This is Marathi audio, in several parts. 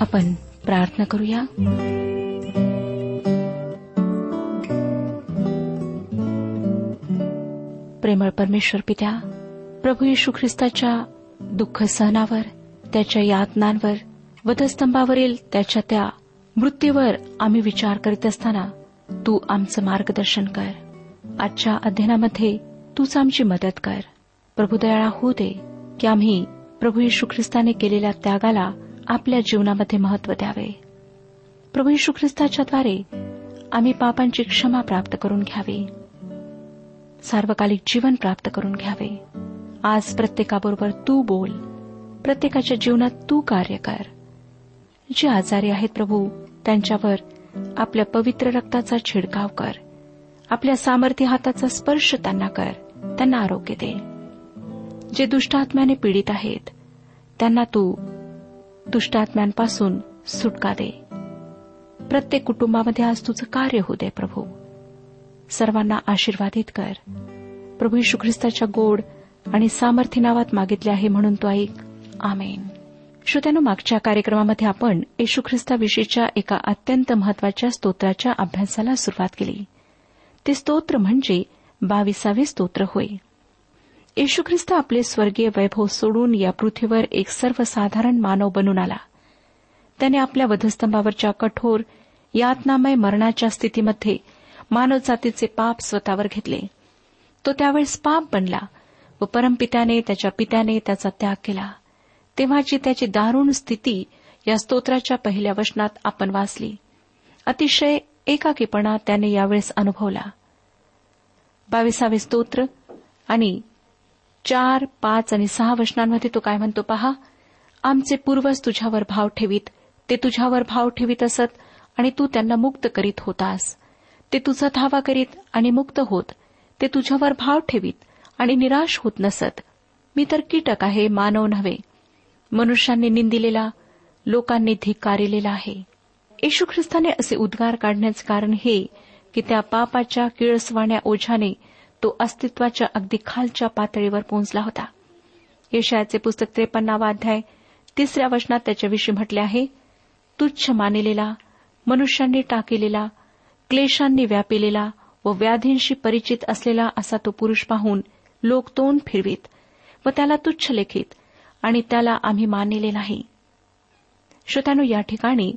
आपण प्रार्थना करूया. प्रेमळ परमेश्वर पित्या प्रभू येशू ख्रिस्ताच्या दुःख सहनावर त्याच्या यातनांवर वधस्तंभावरील त्याच्या त्या मृत्यूवर आम्ही विचार करीत असताना तू आमचं मार्गदर्शन कर. आजच्या अध्ययनामध्ये तूच आमची मदत कर. प्रभू दयाळा होऊ दे की आम्ही प्रभू येशू ख्रिस्ताने केलेल्या त्यागाला आपल्या जीवनामध्ये महत्त्व द्यावे. प्रभू यशू ख्रिस्ताच्याद्वारे आम्ही पापांची क्षमा प्राप्त करून घ्यावी. सार्वकालिक जीवन प्राप्त करून घ्यावे. आज प्रत्येकाबरोबर तू बोल. प्रत्येकाच्या जीवनात तू कार्य कर. जे आजारी आहेत प्रभू त्यांच्यावर आपल्या पवित्र रक्ताचा छिडकाव कर. आपल्या सामर्थ्य हाताचा स्पर्श त्यांना कर. त्यांना आरोग्य दे. जे दुष्टात्म्याने पीडित आहेत त्यांना तू दुष्टात्म्यांपासून सुटका दे. प्रत्येक कुटुंबामध्ये आज तुझं कार्य होऊ दे प्रभू. सर्वांना आशीर्वादित कर. प्रभू यशू ख्रिस्ताच्या गोड आणि सामर्थ्य नावात मागितले आहे म्हणून तो ऐक. आमेन. श्रोत्यानो मागच्या कार्यक्रमामध्ये आपण येशू ख्रिस्ताविषयीच्या एका अत्यंत महत्त्वाच्या स्तोत्राच्या अभ्यासाला सुरुवात केली. ते स्तोत्र म्हणजे बाविसावे स्तोत्र होय. येशू ख्रिस्त आपले स्वर्गीय वैभव सोडून या पृथ्वीवर एक सर्वसाधारण मानव बनून आला. त्याने आपल्या वधस्तंभावरच्या कठोर यातनामय मरणाच्या स्थितीमध्ये मानवजातीचे पाप स्वतःवर घेतले. तो त्यावेळेस पाप बनला व परमपित्याने त्याच्या पित्याने त्याचा त्याग केला. तेव्हाची त्याची दारुण स्थिती या स्तोत्राच्या पहिल्या वचनात आपण वाचली. अतिशय एकाकीपणा त्याने यावेळेस अनुभवला. बावीसावे स्तोत्र आणि चार पाच आणि सहा वचनांमध्ये तो काय म्हणतो पहा? आमचे पूर्वज तुझ्यावर भाव ठेवीत ते तुझ्यावर भाव ठेवीत असत आणि तू त्यांना मुक्त करीत होतास. ते तुझा धावा करीत आणि मुक्त होत ते तुझ्यावर भाव ठेवीत आणि निराश होत नसत. मी तर कीटक आहे मानव नव्हे. मनुष्यांनी निंदिलेला लोकांनी धिक्कारिलेला आहे. येशू ख्रिस्ताने असे उद्गार काढण्याचे कारण हे की त्या पापाच्या किळसवाण्या ओझ्याने तो अस्तित्वाच्या अगदी खालच्या पातळीवर पोहोचला होता. यशयाचे पुस्तक त्रेपन्नावा अध्याय तिसऱ्या वचनात त्याच्याविषयी म्हटले आहे तुच्छ मानिलेला मनुष्यांनी टाकिलेला क्लेशांनी व्यापिलेला व व्याधींशी परिचित असलेला असा तो पुरुष पाहून लोक तोंड फिरवीत व त्याला तुच्छ लेखित आणि त्याला आम्ही मानले नाही. श्रोत्यानो या ठिकाणी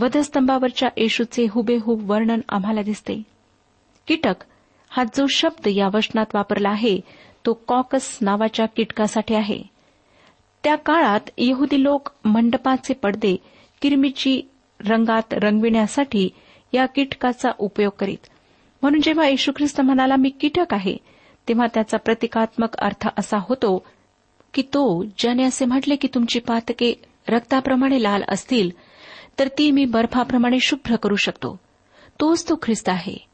वधस्तंभावरच्या येशूचे हुबेहूब वर्णन आम्हाला दिसते. कीटक हा जो शब्द या वचनात वापरला आहे तो कॉकस नावाच्या कीटकासाठी आहे. त्या काळात यहुदी लोक मंडपाचे पडदे किरमीची रंगात रंगविण्यासाठी या कीटकाचा उपयोग करीत. म्हणून जेव्हा येशू ख्रिस्त म्हणाला मी कीटक आहे तेव्हा त्याचा प्रतिकात्मक अर्थ असा होतो की तो ज्याने असे म्हटले की तुमची पातके रक्ताप्रमाणे लाल असतील तर ती मी बर्फाप्रमाणे शुभ्र करू शकतो. तोच तो ख्रिस्त आहे.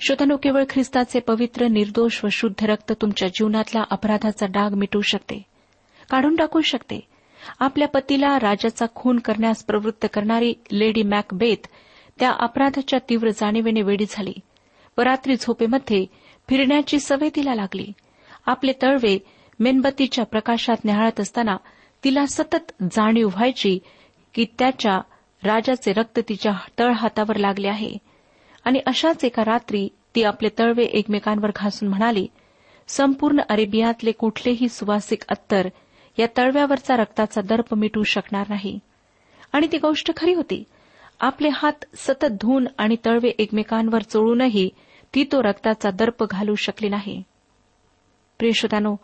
श्रोतनो केवळ ख्रिस्ताचे पवित्र निर्दोष व शुद्ध रक्त तुमच्या जीवनातला अपराधाचा डाग मिटवू शकते काढून टाकू शकते. आपल्या पतीला राजाचा खून करण्यास प्रवृत्त करणारी लेडी मॅकबेथ त्या अपराधाच्या तीव्र जाणीवेने वेडी झाली. व रात्री झोपेमध्ये फिरण्याची सवय तिला लागली. आपले तळवे मेणबत्तीच्या प्रकाशात न्याहाळत असताना तिला सतत जाणीव व्हायची की त्याच्या राजाचे रक्त तिच्या तळहातावर लागले आहे. आणि अशाच एका रात्री ती आपले तळवे एकमेकांवर घासून म्हणाली संपूर्ण अरेबियातले कुठलेही सुवासिक अत्तर या तळव्यावरचा रक्ताचा दर्प मिटू शकणार नाही. आणि ती गोष्ट खरी होती. आपले हात सतत धुवून आणि तळवे एकमेकांवर चोळूनही ती तो रक्ताचा दर्प घालू शकली नाही. प्रियश्रोतानो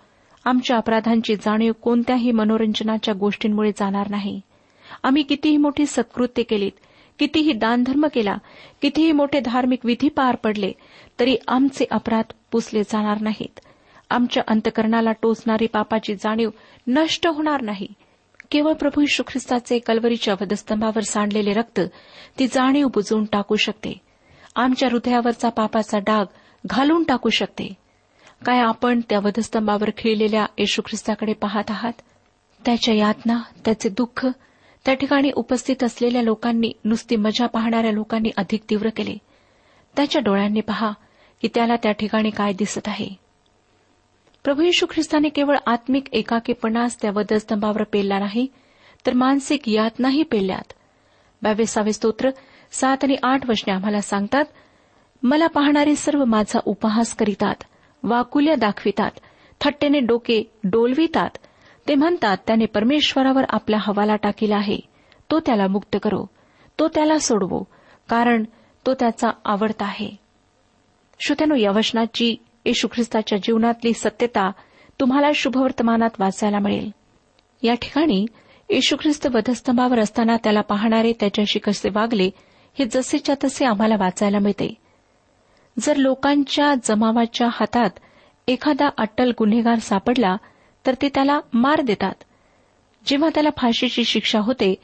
आमच्या अपराधांची जाणीव कोणत्याही मनोरंजनाच्या गोष्टींमुळे जाणार नाही. आम्ही कितीही मोठी सत्कृत्य केलीत कितीही दानधर्म केला कितीही मोठे धार्मिक विधी पार पडले तरी आमचे अपराध पुसले जाणार नाहीत. आमच्या अंतकरणाला टोचणारी पापाची जाणीव नष्ट होणार नाही. केवळ प्रभू यशू ख्रिस्ताचे कलवरीच्या वधस्तंभावर सांडलेले रक्त ती जाणीव बुजवून टाकू शकते. आमच्या हृदयावरचा पापाचा डाग घालून टाकू शकते. काय आपण त्या वधस्तंभावर खिळलेल्या येशू ख्रिस्ताकडे पाहत आहात? त्याच्या यातना त्याचे दुःख त्या ठिकाणी उपस्थित असलेल्या लोकांनी नुसती मजा पाहणाऱ्या लोकांनी अधिक तीव्र केले. त्याच्या डोळ्यांनी पहा की त्याला त्या ठिकाणी काय दिसत आहे. प्रभू येशू ख्रिस्ताने केवळ आत्मिक एकाकीपणास त्या वधस्तंभावर पेलला नाही तर मानसिक यातनाही पेलल्यात. बावेसावे स्तोत्र सात आणि आठ वचने आम्हाला सांगतात मला पाहणारे सर्व माझा उपहास करीतात वाकुल्या दाखवितात थट्टेने डोके डोलवितात ते म्हणतात त्याने परमेश्वरावर आपला हवाला टाकीला आहे. तो त्याला मुक्त करो. तो त्याला सोडवो कारण तो त्याचा आवडता आहे. श्रोत्यानो या वचनाची येशू ख्रिस्ताच्या जीवनातली सत्यता तुम्हाला शुभवर्तमानात वाचायला मिळेल. या ठिकाणी येशू ख्रिस्त वधस्तंभावर असताना त्याला पाहणारे त्याच्याशी कसे वागले हे जसेच्या तसे आम्हाला वाचायला मिळते. जर लोकांच्या जमावाच्या हातात एखादा अट्टल गुन्हेगार सापडला तर ते त्याला मार देतात. जेव्हा त्याला फाशीची शिक्षा होते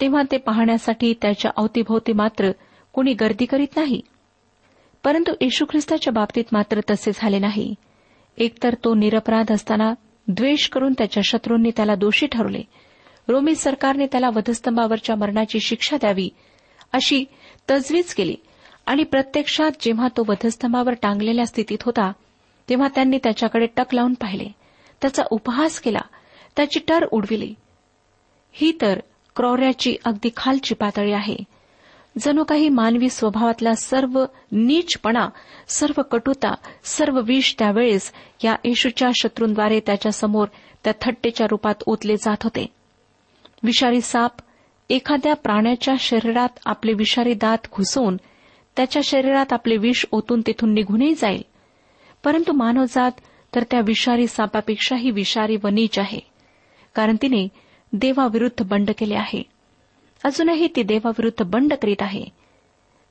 तेव्हा ते पाहण्यासाठी त्याच्या अवतीभोवती मात्र कुणी गर्दी करीत नाही. परंतु येशू ख्रिस्ताच्या बाबतीत मात्र तसे झाले नाही. एकतर तो निरपराध असताना द्वेष करून त्याच्या शत्रूंनी त्याला दोषी ठरवले. रोमी सरकारने त्याला वधस्तंभावरच्या मरणाची शिक्षा द्यावी अशी तजवीज केली. आणि प्रत्यक्षात जेव्हा तो वधस्तंभावर टांगलेल्या स्थितीत होता तेव्हा त्यांनी त्याच्याकडे टक लावून पाहिले. त्याचा उपहास केला. त्याची टर उडविली. ही तर क्रौर्याची अगदी खालची पातळी आहे. जणू काही मानवी स्वभावातला सर्व नीचपणा सर्व कटुता सर्व विष त्यावेळेस या येशूच्या शत्रूंद्वारे त्याच्यासमोर त्या थट्टेच्या रूपात ओतले जात होते. विषारी साप एखाद्या प्राण्याच्या शरीरात आपले विषारी दात घुसवून त्याच्या शरीरात आपले विष ओतून तिथून निघूनही जाईल. परंतु मानवजात तर त्या विषारी सापापेक्षाही विषारी व नीच आहे. कारण तिने देवाविरुद्ध बंड केले आहे. अजूनही ती देवाविरुद्ध बंड करीत आहे.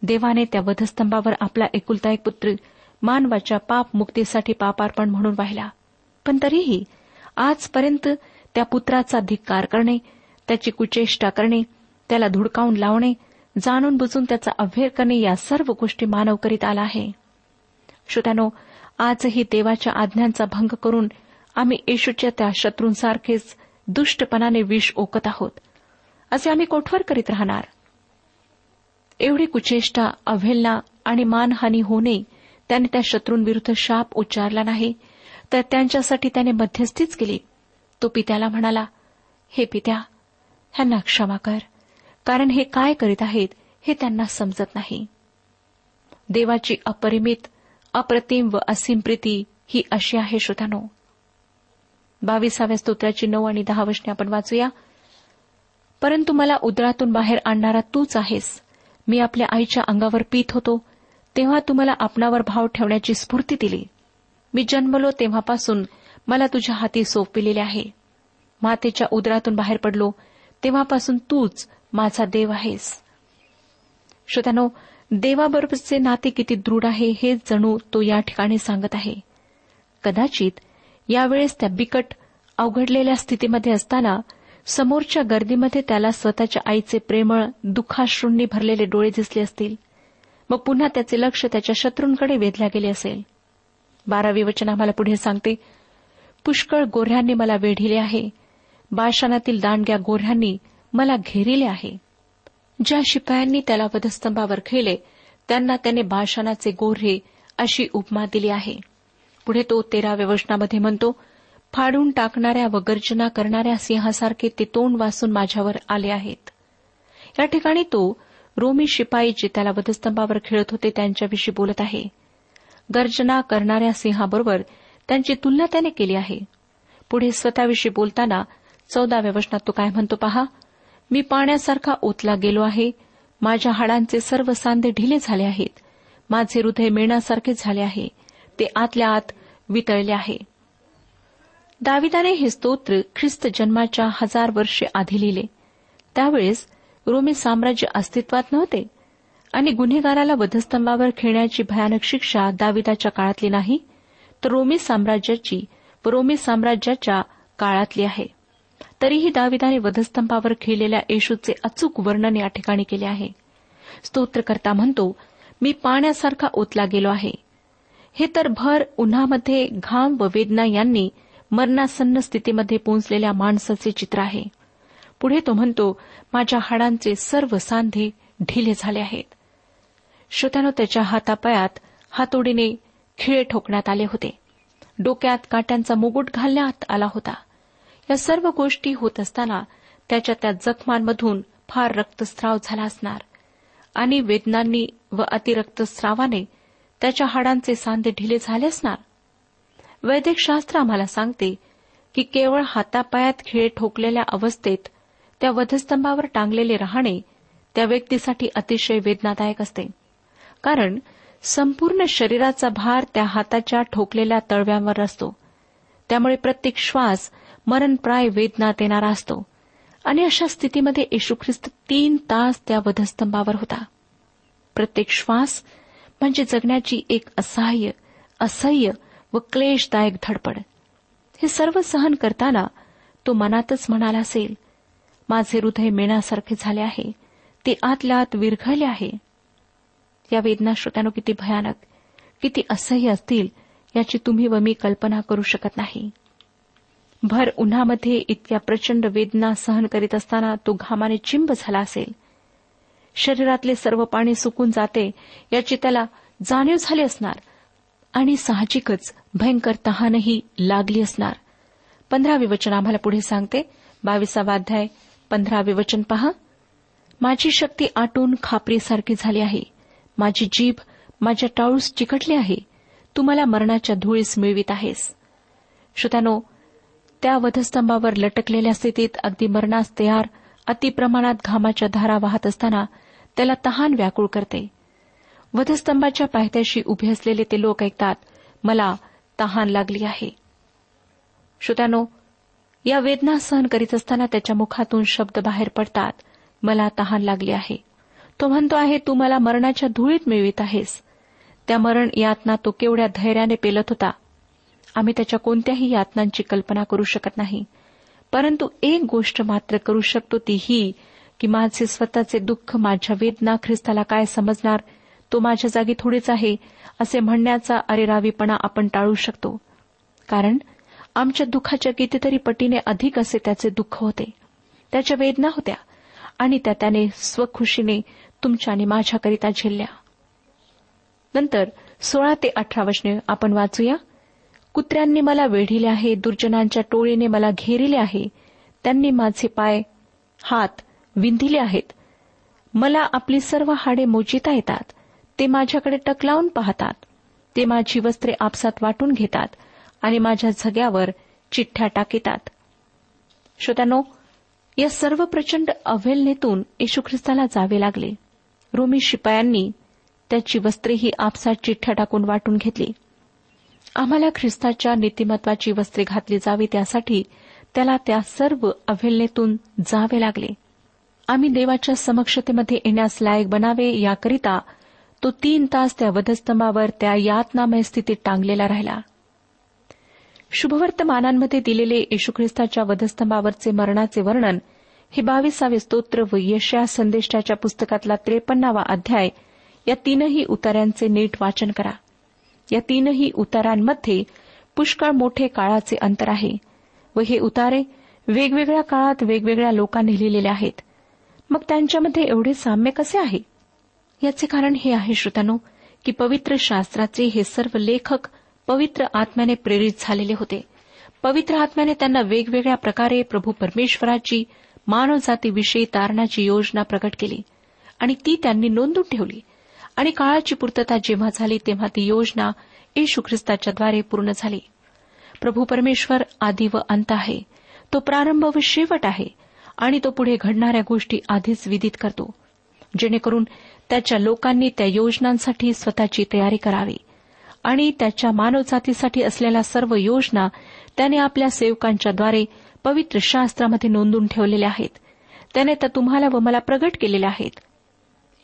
देवाने त्या वधस्तंभावर आपला एकुलता एक पुत्र मानवाच्या पाप मुक्तीसाठी पापार्पण म्हणून वाहिला. पण तरीही आजपर्यंत त्या पुत्राचा धिक्कार करणे त्याची कुचेष्टा करणे त्याला धुडकावून लावणे जाणून बुजून त्याचा अभ्यर करणे या सर्व गोष्टी मानव करीत आला आहे. श्रोत्यानो आजही देवाच्या आज्ञांचा भंग करून आम्ही येशूच्या त्या शत्रूंसारखेच दुष्टपणाने विष ओकत आहोत. असे आम्ही कोठवर करीत राहणार? एवढी कुचेष्टा अवहेलना आणि मानहानी होणे त्याने त्या शत्रूंविरुद्ध शाप उच्चारला नाही तर त्यांच्यासाठी त्याने मध्यस्थीच केली. तो पित्याला म्हणाला हे पित्या ह्यांना क्षमा कर कारण हे काय करीत आहेत हे त्यांना समजत नाही. देवाची अपरिमित अप्रतिम व असीम प्रीती ही अशी आहे श्रोतानो बावीसाव्या स्तोत्राची नऊ आणि दहा वशने आपण वाचूया. परंतु मला उदरातून बाहेर आणणारा तूच आहेस. मी आपल्या आईच्या अंगावर पीत होतो तेव्हा तुम्हाला आपणावर भाव ठेवण्याची स्फूर्ती दिली. मी जन्मलो तेव्हापासून मला तुझ्या हाती सोपविलेले आहे. मातेच्या उदरातून बाहेर पडलो तेव्हापासून तूच माझा देव आहेस. श्रोत्यानो देवाबरोबरचे नाते किती दृढ आहे हे जणू तो या ठिकाणी सांगत आहे. कदाचित यावेळेस त्या बिकट अवघडलेल्या स्थितीमध्ये असताना समोरच्या गर्दीमध्ये त्याला स्वतःच्या आईचे प्रेमळ दुःखाश्रूंनी भरलेले डोळे दिसले असतील. मग पुन्हा त्याचे लक्ष त्याच्या शत्रूंकडे वेधल्या गेले असेल. बारावी वचन आम्हाला पुढे सांगते. पुष्कळ गोऱ्ह्यांनी मला वेढिले आहे. बाशानातील दांडग्या गोऱ्ह्यांनी मला घेरिले आहे. ज्या शिपायांनी त्याला वधस्तंभावर खेळले त्यांना त्याने बाशानाचे गोऱ्हे अशी उपमा दिली आहे. पुढे तो तेराव्या वचनामध्ये म्हणतो फाडून टाकणाऱ्या व गर्जना करणाऱ्या सिंहासारखे ते तोंड वासून माझ्यावर आले आहेत. या ठिकाणी तो रोमी शिपाई जे त्याला वधस्तंभावर खेळत होते त्यांच्याविषयी बोलत आहे. गर्जना करणाऱ्या सिंहाबरोबर त्यांची तुलना त्याने केली आहे. पुढे स्वतःविषयी बोलताना चौदाव्या वचनात तो काय म्हणतो पहा? मी पाण्यासारखा ओतला गेलो आहे. माझ्या हाडांचे सर्व सांधे ढिले झाले आहेत. माझे हृदय मेणासारखे झाले आहे. ते आतल्या आत वितळले आहे. दाविदाने हे स्तोत्र ख्रिस्त जन्माच्या हजार वर्षे आधी लिहिले. त्यावेळेस रोमी साम्राज्य अस्तित्वात नव्हते आणि गुन्हेगाराला वधस्तंभावर खेळण्याची भयानक शिक्षा दाविदाच्या काळातली नाही तर रोमी साम्राज्याची व रोमी साम्राज्याच्या काळातली आहे. तरीही दाविदाने वधस्तंभावर खेळलेल्या येशूचे अचूक वर्णन या ठिकाणी केले आहे. स्तोत्रकर्ता म्हणतो मी पाण्यासारखा ओतला गेलो आहे. हे तर भर उन्हामध्ये घाम व वेदना यांनी मरणासन्न स्थितीमध्ये पोहोचलेल्या माणसाचे चित्र आहे. पुढे तो म्हणतो माझ्या हाडांचे सर्व सांधे ढिले झाले आहेत. श्रोत्यानो त्याच्या हातापायात हातोडीने खिळे ठोकण्यात आले होते. डोक्यात काट्यांचा मुकुट घालण्यात आला होता. या सर्व गोष्टी होत असताना त्याच्या त्या जखमांमधून फार रक्तस्राव झाला असणार. आणि वेदनांनी व अतिरक्तस्रावाने त्याच्या हाडांचे सांधे ढिले झाले असणार. वैद्यकशास्त्र आम्हाला सांगते की केवळ हातापायात खिळे ठोकलेल्या अवस्थेत त्या वधस्तंभावर टांगलेले राहणे त्या व्यक्तीसाठी अतिशय वेदनादायक असते. कारण संपूर्ण शरीराचा भार त्या हाताच्या ठोकलेल्या तळव्यांवर असतो. त्यामुळे प्रत्येक श्वास मरणप्राय वेदना देणारा असतो. आणि अशा स्थितीमध्ये येशू ख्रिस्त तीन तास त्या वधस्तंभावर होता. प्रत्येक श्वास म्हणजे जगण्याची एक असहाय्य असह्य व क्लेशदायक धडपड. हे सर्व सहन करताना तो मनातच म्हणाला असेल माझे हृदय मेणासारखे झाले आहे ते आतल्या आत विरघळले आहे. या वेदना श्रोत्यानो किती भयानक किती असह्य असतील याची तुम्ही व मी कल्पना करू शकत नाही. भर उन्हामध्ये इतक्या प्रचंड वेदना सहन करीत असताना तो घामाने चिंब झाला असेल. शरीरातले सर्व पाणी सुकून जाते याची त्याला जाणीव झाली असणार. आणि साहजिकच भयंकर तहानही लागली असणार. पंधरावे वचन आम्हाला पुढे सांगते. बावीसावाध्याय पंधरावे वचन पहा. माझी शक्ती आटून खापरीसारखी झाली आहे. माझी जीभ माझ्या टाळूस चिकटली आहे. तू मला मरणाच्या धुळीस मिळवित आहेस. श्रोत्यानो त्या वधस्तंभावर लटकलेल्या स्थितीत अगदी मरणास तयार अतिप्रमाणात घामाच्या धारा वाहत असताना त्याला तहान व्याकुळ करते. वधस्तंभाच्या पायथ्याशी उभे असलेले ते लोक ऐकतात मला तहान लागली आहे. श्रोत्यानो या वेदना सहन करीत असताना त्याच्या मुखातून शब्द बाहेर पडतात मला तहान लागली आहे. तो म्हणतो आहे तू मला मरणाच्या धुळीत मिळवित आहेस. त्या मरण यातना तो केवढ्या धैर्याने पेलत होता आम्ही त्याच्या कोणत्याही यातनांची कल्पना करू शकत नाही. परंतु एक गोष्ट मात्र करू शकतो ती ही की माझे स्वतःचे दुःख माझ्या वेदना ख्रिस्ताला काय समजणार तो माझ्या जागी थोडीच आहे असे म्हणण्याचा अरेरावीपणा आपण टाळू शकतो. कारण आमच्या दुःखाच्या कितीतरी पटीने अधिक असे त्याचे दुःख होते. त्याच्या वेदना होत्या आणि त्या त्याने स्वखुशीने तुमच्या आणि माझ्याकरिता झेलल्या. नंतर सोळा ते अठरा वचने आपण वाचूया. कुत्र्यांनी मला वेढिले आहे दुर्जनांच्या टोळीने मला घेरिले आहे. त्यांनी माझे पाय हात विंधिले आहेत. मला आपली सर्व हाडे मोजिता येतात. ते माझ्याकडे टकलावून पाहतात. ते माझी वस्त्रे आपसात वाटून घेतात आणि माझ्या झग्यावर चिठ्ठ्या टाकतात. श्रोत्यानो या सर्व प्रचंड अवहेलनेतून येशू ख्रिस्ताला जावे लागले. रोमी शिपायांनी त्याची वस्त्रेही आपसात चिठ्ठ्या टाकून वाटून घेतली. आम्हाला ख्रिस्ताच्या नीतिमत्वाची वस्त्रे घातली जावी त्यासाठी त्याला त्या सर्व अवहेलनेतून जावे लागले. आम्ही देवाच्या समक्षतेमध्ये येण्यास लायक बनावे याकरिता तो तीन तास त्या वधस्तंभावर त्या यातनामय स्थितीत टांगलेला राहिला. शुभवर्तमानांमध्ये दिलेले येशू ख्रिस्ताच्या वधस्तंभावरचे मरणाचे वर्णन हे बावीसावे स्तोत्र व यशया संदेष्टाच्या पुस्तकातला त्रेपन्नावा अध्याय या तीनही उतार्यांचे नीट वाचन करा. या तीनही उतारांमध्ये पुष्कळ मोठे काळाचे अंतर आहे व हे उतारे वेगवेगळ्या काळात वेगवेगळ्या लोकांनी लिहिलेले आहेत. मग त्यांच्यामध्ये एवढे साम्य कसे आहे? याचे कारण हे आहे श्रोतानो की पवित्र शास्त्राचे हे सर्व लेखक पवित्र आत्म्याने प्रेरित झालेले होते. पवित्र आत्म्याने त्यांना वेगवेगळ्या प्रकारे प्रभू परमेश्वराची मानवजातीविषयी तारणाची योजना प्रकट केली आणि ती त्यांनी नोंदून ठेवली. आणि काळाची पूर्तता जेव्हा झाली तेव्हा ती योजना येशू ख्रिस्ताच्याद्वारे पूर्ण झाली. प्रभू परमेश्वर आदी व अंत आहे. तो प्रारंभ व शेवट आहे आणि तो पुढे घडणाऱ्या गोष्टी आधीच विदित करतो जेणेकरून त्याच्या लोकांनी त्या योजनांसाठी स्वतःची तयारी करावी आणि त्याच्या मानवजातीसाठी असलेल्या सर्व योजना त्याने आपल्या सेवकांच्याद्वारे पवित्र शास्त्रामध्ये नोंदून ठेवलेल्या आहेत. त्याने त्या तुम्हाला व मला प्रगट केलेल्या आहेत.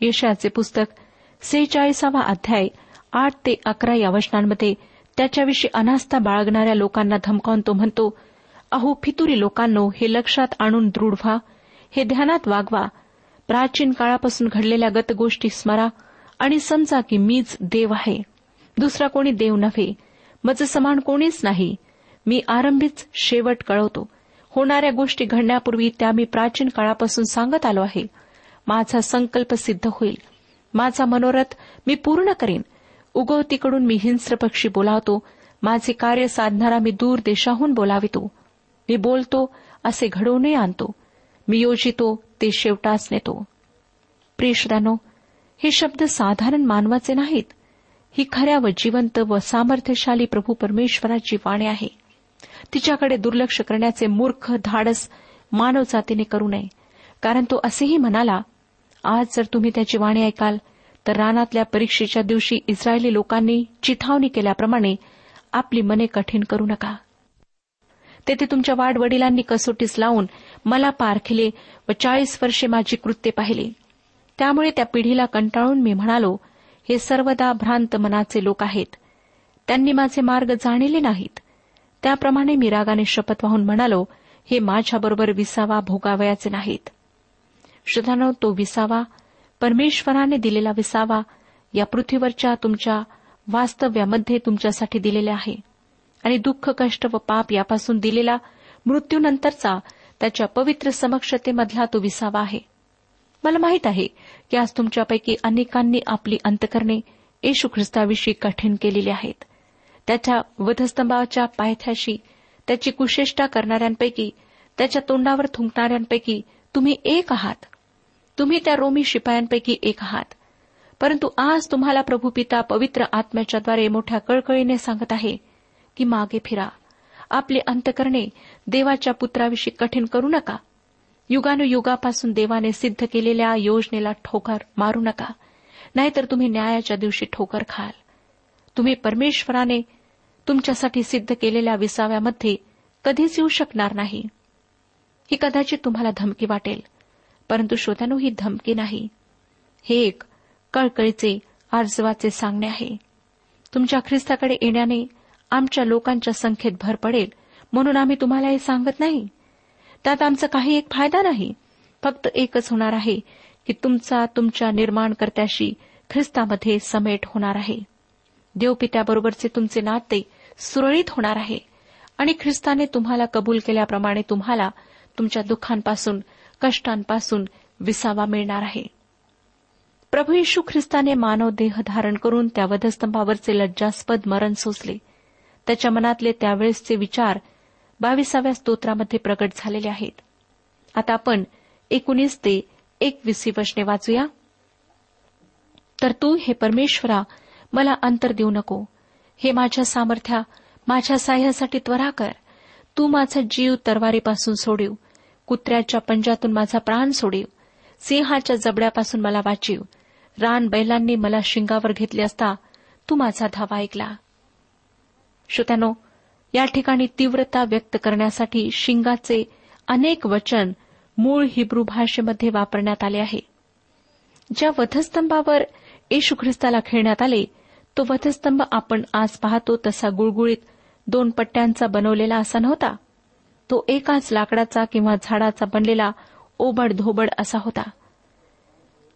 यशाचे पुस्तक सेहेचाळीसावा अध्याय आठ ते अकरा या वचनांमध्ये त्याच्याविषयी अनास्था बाळगणाऱ्या लोकांना धमकावून तो म्हणतो अहो फितुरी लोकांनो हे लक्षात आणून दृढ व्हा हे ध्यानात वागवा. प्राचीन काळापासून घडलेल्या गतगोष्टी स्मरा आणि समजा की मीच देव आहे. दुसरा कोणी देव नव्हे. मज समान कोणीच नाही. मी आरंभीच शेवट कळवतो. होणाऱ्या गोष्टी घडण्यापूर्वी त्या मी प्राचीन काळापासून सांगत आलो आहे. माझा संकल्प सिद्ध होईल. माझा मनोरथ मी पूर्ण करेन. उगवतीकडून मी हिंस्र पक्षी बोलावतो. माझे कार्य साधणारा मी दूर देशाहून बोलावितो. मी बोलतो असे घडवूनही आणतो. मी योजितो ते शेवटास नेतो. प्रियश्रानो हे शब्द साधारण मानवाचे नाहीत. ही खऱ्या व जिवंत व सामर्थ्यशाली प्रभू परमेश्वराची वाणी आहे. तिच्याकडे दुर्लक्ष करण्याचे मूर्ख धाडस मानवजातीने करू नये. कारण तो असेही म्हणाला आज जर तुम्ही त्याची वाणी ऐकाल तर रानातल्या परीक्षेच्या दिवशी इस्रायली लोकांनी चिथावणी केल्याप्रमाणे आपली मने कठीण करू नका. तेथे तुमच्या वाडवडिलांनी कसोटीस लावून मला पारखिले व चाळीस वर्षे माझी कृत्ये पाहिले. त्यामुळे त्या पिढीला कंटाळून मी म्हणालो हे सर्वदा भ्रांत मनाचे लोक आहेत. त्यांनी माझे मार्ग जाणले नाहीत. त्याप्रमाणे मी रागाने शपथ वाहून म्हणालो हे माझ्याबरोबर विसावा भोगावयाचे नाहीत. श्रद्धानो तो विसावा. परमेश्वराने दिलेला विसावा या पृथ्वीवरच्या तुमच्या वास्तव्यामध्ये तुमच्यासाठी दिलेले आहे. आणि दुःख कष्ट व पाप यापासून दिलेला मृत्यूनंतरचा त्याच्या पवित्र समक्षतेमधला तो विसावा आहे. मला माहीत आहे की आज तुमच्यापैकी अनेकांनी आपली अंतकरणे येशू ख्रिस्ताविषयी कठीण केलेली आहेत. त्याच्या वधस्तंभाच्या पायथ्याशी त्याची कुशेष्टा करणाऱ्यांपैकी त्याच्या तोंडावर थुंकणाऱ्यांपैकी तुम्ही एक आहात. तुम्ही त्या रोमी शिपायांपैकी एक आहात. परंतु आज तुम्हाला प्रभू पिता पवित्र आत्म्याच्याद्वारे मोठ्या कळकळीने सांगत आहे की मागे फिरा. आपले अंतकरणे देवाच्या पुत्राविषयी कठीण करू नका. युगानुयुगापासून देवाने सिद्ध केलेल्या योजनेला ठोकर मारू नका. नाहीतर तुम्ही न्यायाच्या दिवशी ठोकर खाल. तुम्ही परमेश्वराने तुमच्यासाठी सिद्ध केलेल्या विसाव्यामध्ये कधीच येऊ शकणार नाही. ही कदाचित तुम्हाला धमकी वाटेल. परंतु श्रोत्यानो ही धमकी नाही. हे एक कळकळीचे आर्जवाचे सांगणे आहे. तुमच्या ख्रिस्ताकडे येण्याने आमच्या लोकांच्या संख्येत भर पडेल म्हणून आम्ही तुम्हाला हे सांगत नाही. त्यात आमचा काही एक फायदा नाही. फक्त एकच होणार आहे की तुमचा तुमच्या निर्माणकर्त्याशी ख्रिस्तामध्ये समेट होणार आहे. देवपित्याबरोबरचे तुमचे नाते सुरळीत होणार आहे. आणि ख्रिस्ताने तुम्हाला कबूल केल्याप्रमाणे तुम्हाला तुमच्या दुःखांपासून कष्टांपासून विसावा मिळणार आहे. प्रभू येशू ख्रिस्ताने मानव देह धारण करून त्या वधस्तंभावरचे लज्जास्पद मरण सोसले. त्याच्या मनातले त्यावेळेसचे विचार बावीसाव्या स्तोत्रामध्ये प्रकट झालेले आहेत. आता आपण एकोणीस ते एकवीसवी वचने वाचूया. तर तू हे परमेश्वरा मला अंतर देऊ नको. हे माझ्या सामर्थ्या माझ्या साह्यासाठी त्वरा कर. तू माझा जीव तरवारीपासून सोडीव. कुत्र्याच्या पंजातून माझा प्राण सोडीव. सिंहाच्या जबड्यापासून मला वाचीव. रान बैलांनी मला शिंगावर घेतले असता तू माझा धावा ऐकला. श्रोत्यानो या ठिकाणी तीव्रता व्यक्त करण्यासाठी शिंगाचे अनेक वचन मूळ हिब्रू भाषेमध्ये वापरण्यात आले आहे. ज्या वधस्तंभावर येशू ख्रिस्ताला खेळण्यात आले तो वधस्तंभ आपण आज पाहतो तसा गुळगुळीत दोन पट्ट्यांचा बनवलेला असा नव्हता? तो एकाच लाकडाचा किंवा झाडाचा बनलेला ओबड धोबड असा होता.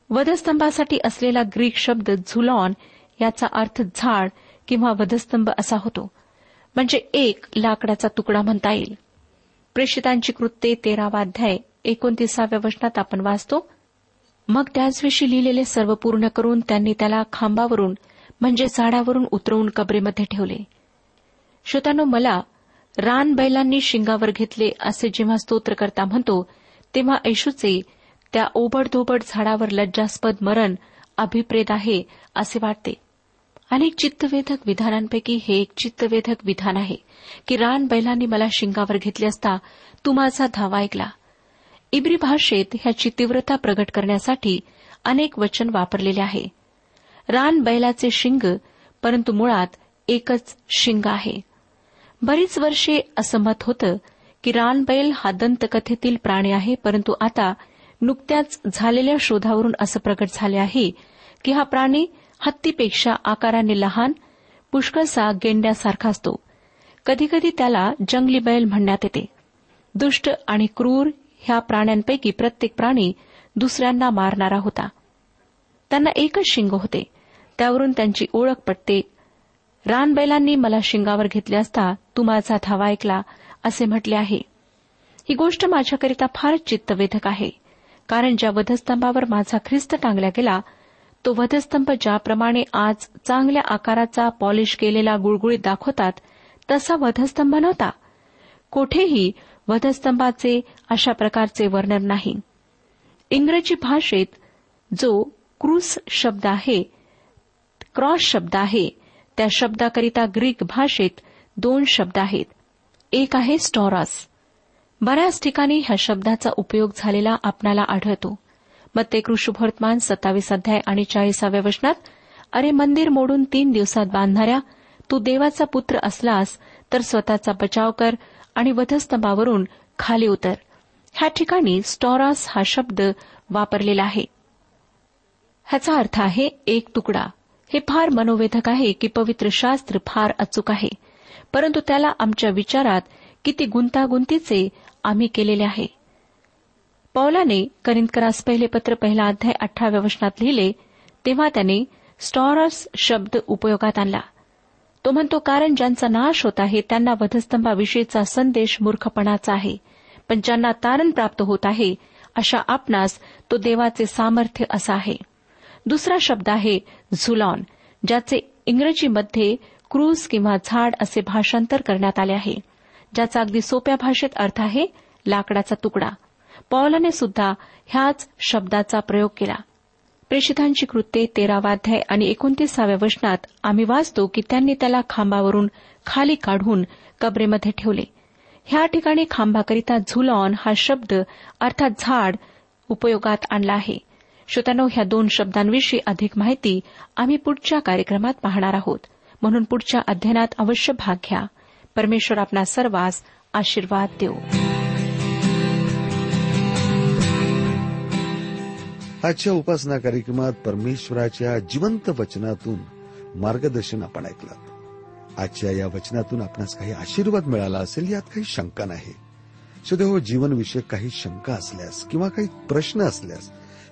वधस्तंभासाठी असलेला ग्रीक शब्द झुलॉन याचा अर्थ झाड किंवा वधस्तंभ असा होतो. म्हणजे एक लाकडाचा तुकडा म्हणता येईल. प्रेषितांची कृत्ये तेरावा अध्याय एकोणतीसाव्या वचनात आपण वाचतो. मग त्याचविषयी लिहिलेले सर्व पूर्ण करून त्यांनी त्याला खांबावरून म्हणजे झाडावरून उतरवून कबरेमध्ये ठेवले. श्रोतानो मला रान बैलांनी शिंगावर घेतले असे जेव्हा स्तोत्रकर्ता म्हणतो तेव्हा येशूचे त्या ओबडधोबड झाडावर लज्जास्पद मरण अभिप्रेत आहे असे वाटते. अनेक चित्तवेधक विधानांपैकी हे एक चित्तवेधक विधान आहे की रान बैलांनी मला शिंगावर घेतले असता तू माझा धावा ऐकला. इब्री भाषेत ह्याची तीव्रता प्रगट करण्यासाठी अनेक वचन वापरलेले आहे. रान बैलाचे शिंग परंतु मुळात एकच शिंग आहे. बरीच वर्षे असं मत होतं की रानबैल हा दंतकथेतील प्राणी आहे परंतु आता नुकत्याच झालेल्या शोधावरून असं प्रकट झाले आहे की हा प्राणी हत्तीपेक्षा आकाराने लहान पुष्कळसा गेंड्यासारखा असतो. कधीकधी त्याला जंगली बैल म्हणण्यात येते. दुष्ट आणि क्रूर ह्या प्राण्यांपैकी प्रत्येक प्राणी दुसऱ्यांना मारणारा होता. त्यांना एकच शिंग होते. त्यावरून त्यांची ओळख पटते रानबैलांनी मला शिंगावर घेतले असता तू माझा धावा ऐकला असे म्हटले आहे. ही गोष्ट माझ्याकरिता फारच चित्तवेधक आहे कारण ज्या वधस्तंभावर माझा ख्रिस्त टांगला गेला तो वधस्तंभ ज्याप्रमाणे आज चांगल्या आकाराचा पॉलिश केलेला गुळगुळीत दाखवतात तसा वधस्तंभ नव्हता. कोठेही वधस्तंभाचे अशा प्रकारचे वर्णन नाही. इंग्रजी भाषेत जो क्रूस शब्द आहे क्रॉस शब्द आहे त्या शब्दाकरिता ग्रीक भाषेत दोन शब्द आहेत. एक आहे स्टॉरॉस. बऱ्याच ठिकाणी ह्या शब्दाचा उपयोग झालेला आपणाला आढळतो. मग ते कृषुभवर्तमान सत्तावीस अध्याय आणि चाळीसाव्या वचनात अरे मंदिर मोडून तीन दिवसात बांधणाऱ्या तू देवाचा पुत्र असलास तर स्वतःचा बचाव कर आणि वधस्तंभावरून खाली उतर. ह्या ठिकाणी स्टॉरास हा शब्द वापरलेला आहे. ह्याचा अर्थ आहे एक तुकडा. हे फार मनोवेधक आहे की पवित्र शास्त्र फार अचूक आहे. परंतु त्याला आमच्या विचारात किती गुंतागुंतीचे आम्ही केलेले आहे. पौलाने करिंदकरास पहिले पत्र पहिला अध्याय अठराव्या वचनात लिहिले तेव्हा त्याने स्टॉरस शब्द उपयोगात आणला. तो म्हणतो कारण ज्यांचा नाश होत आहे त्यांना वधस्तंभाविषयीचा संदेश मूर्खपणाचा आहे. पण ज्यांना तारण प्राप्त होत आहे अशा आपणास तो देवाचे सामर्थ्य असा आहे. दुसरा शब्द आहे झुलॉन ज्याचे इंग्रजीमध्ये क्रूज किंवा झाड असे भाषांतर करण्यात आले आहे. ज्याचा अगदी सोप्या भाषेत अर्थ आहे लाकडाचा तुकडा. पॉलाने सुद्धा ह्याच शब्दाचा प्रयोग केला. प्रेषितांची कृत्ये तेरावाध्याय आणि एकोणतीसाव्या वचनात आम्ही वाचतो की त्यांनी त्याला खांबावरून खाली काढून कबरेमध्ये ठेवले. ह्या ठिकाणी खांबाकरिता झुलॉन हा शब्द अर्थात झाड उपयोगात आणला आहे. श्रोत्यानो ह्या दोन शब्दांविषयी अधिक माहिती आम्ही पुढच्या कार्यक्रमात पाहणार आहोत. म्हणून पुढच्या अध्ययनात अवश्य भाग घ्या. परमेश्वर आपणा सर्वांस आशीर्वाद देऊ. आजच्या उपासना कार्यक्रमात परमेश्वराच्या जिवंत वचनातून मार्गदर्शन आपण ऐकलं. आजच्या या वचनातून आपणास काही आशीर्वाद मिळाला असेल यात काही शंका नाही. सदैव हो, जीवनविषयक काही शंका असल्यास किंवा काही प्रश्न असल्यास